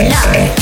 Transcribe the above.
tonight.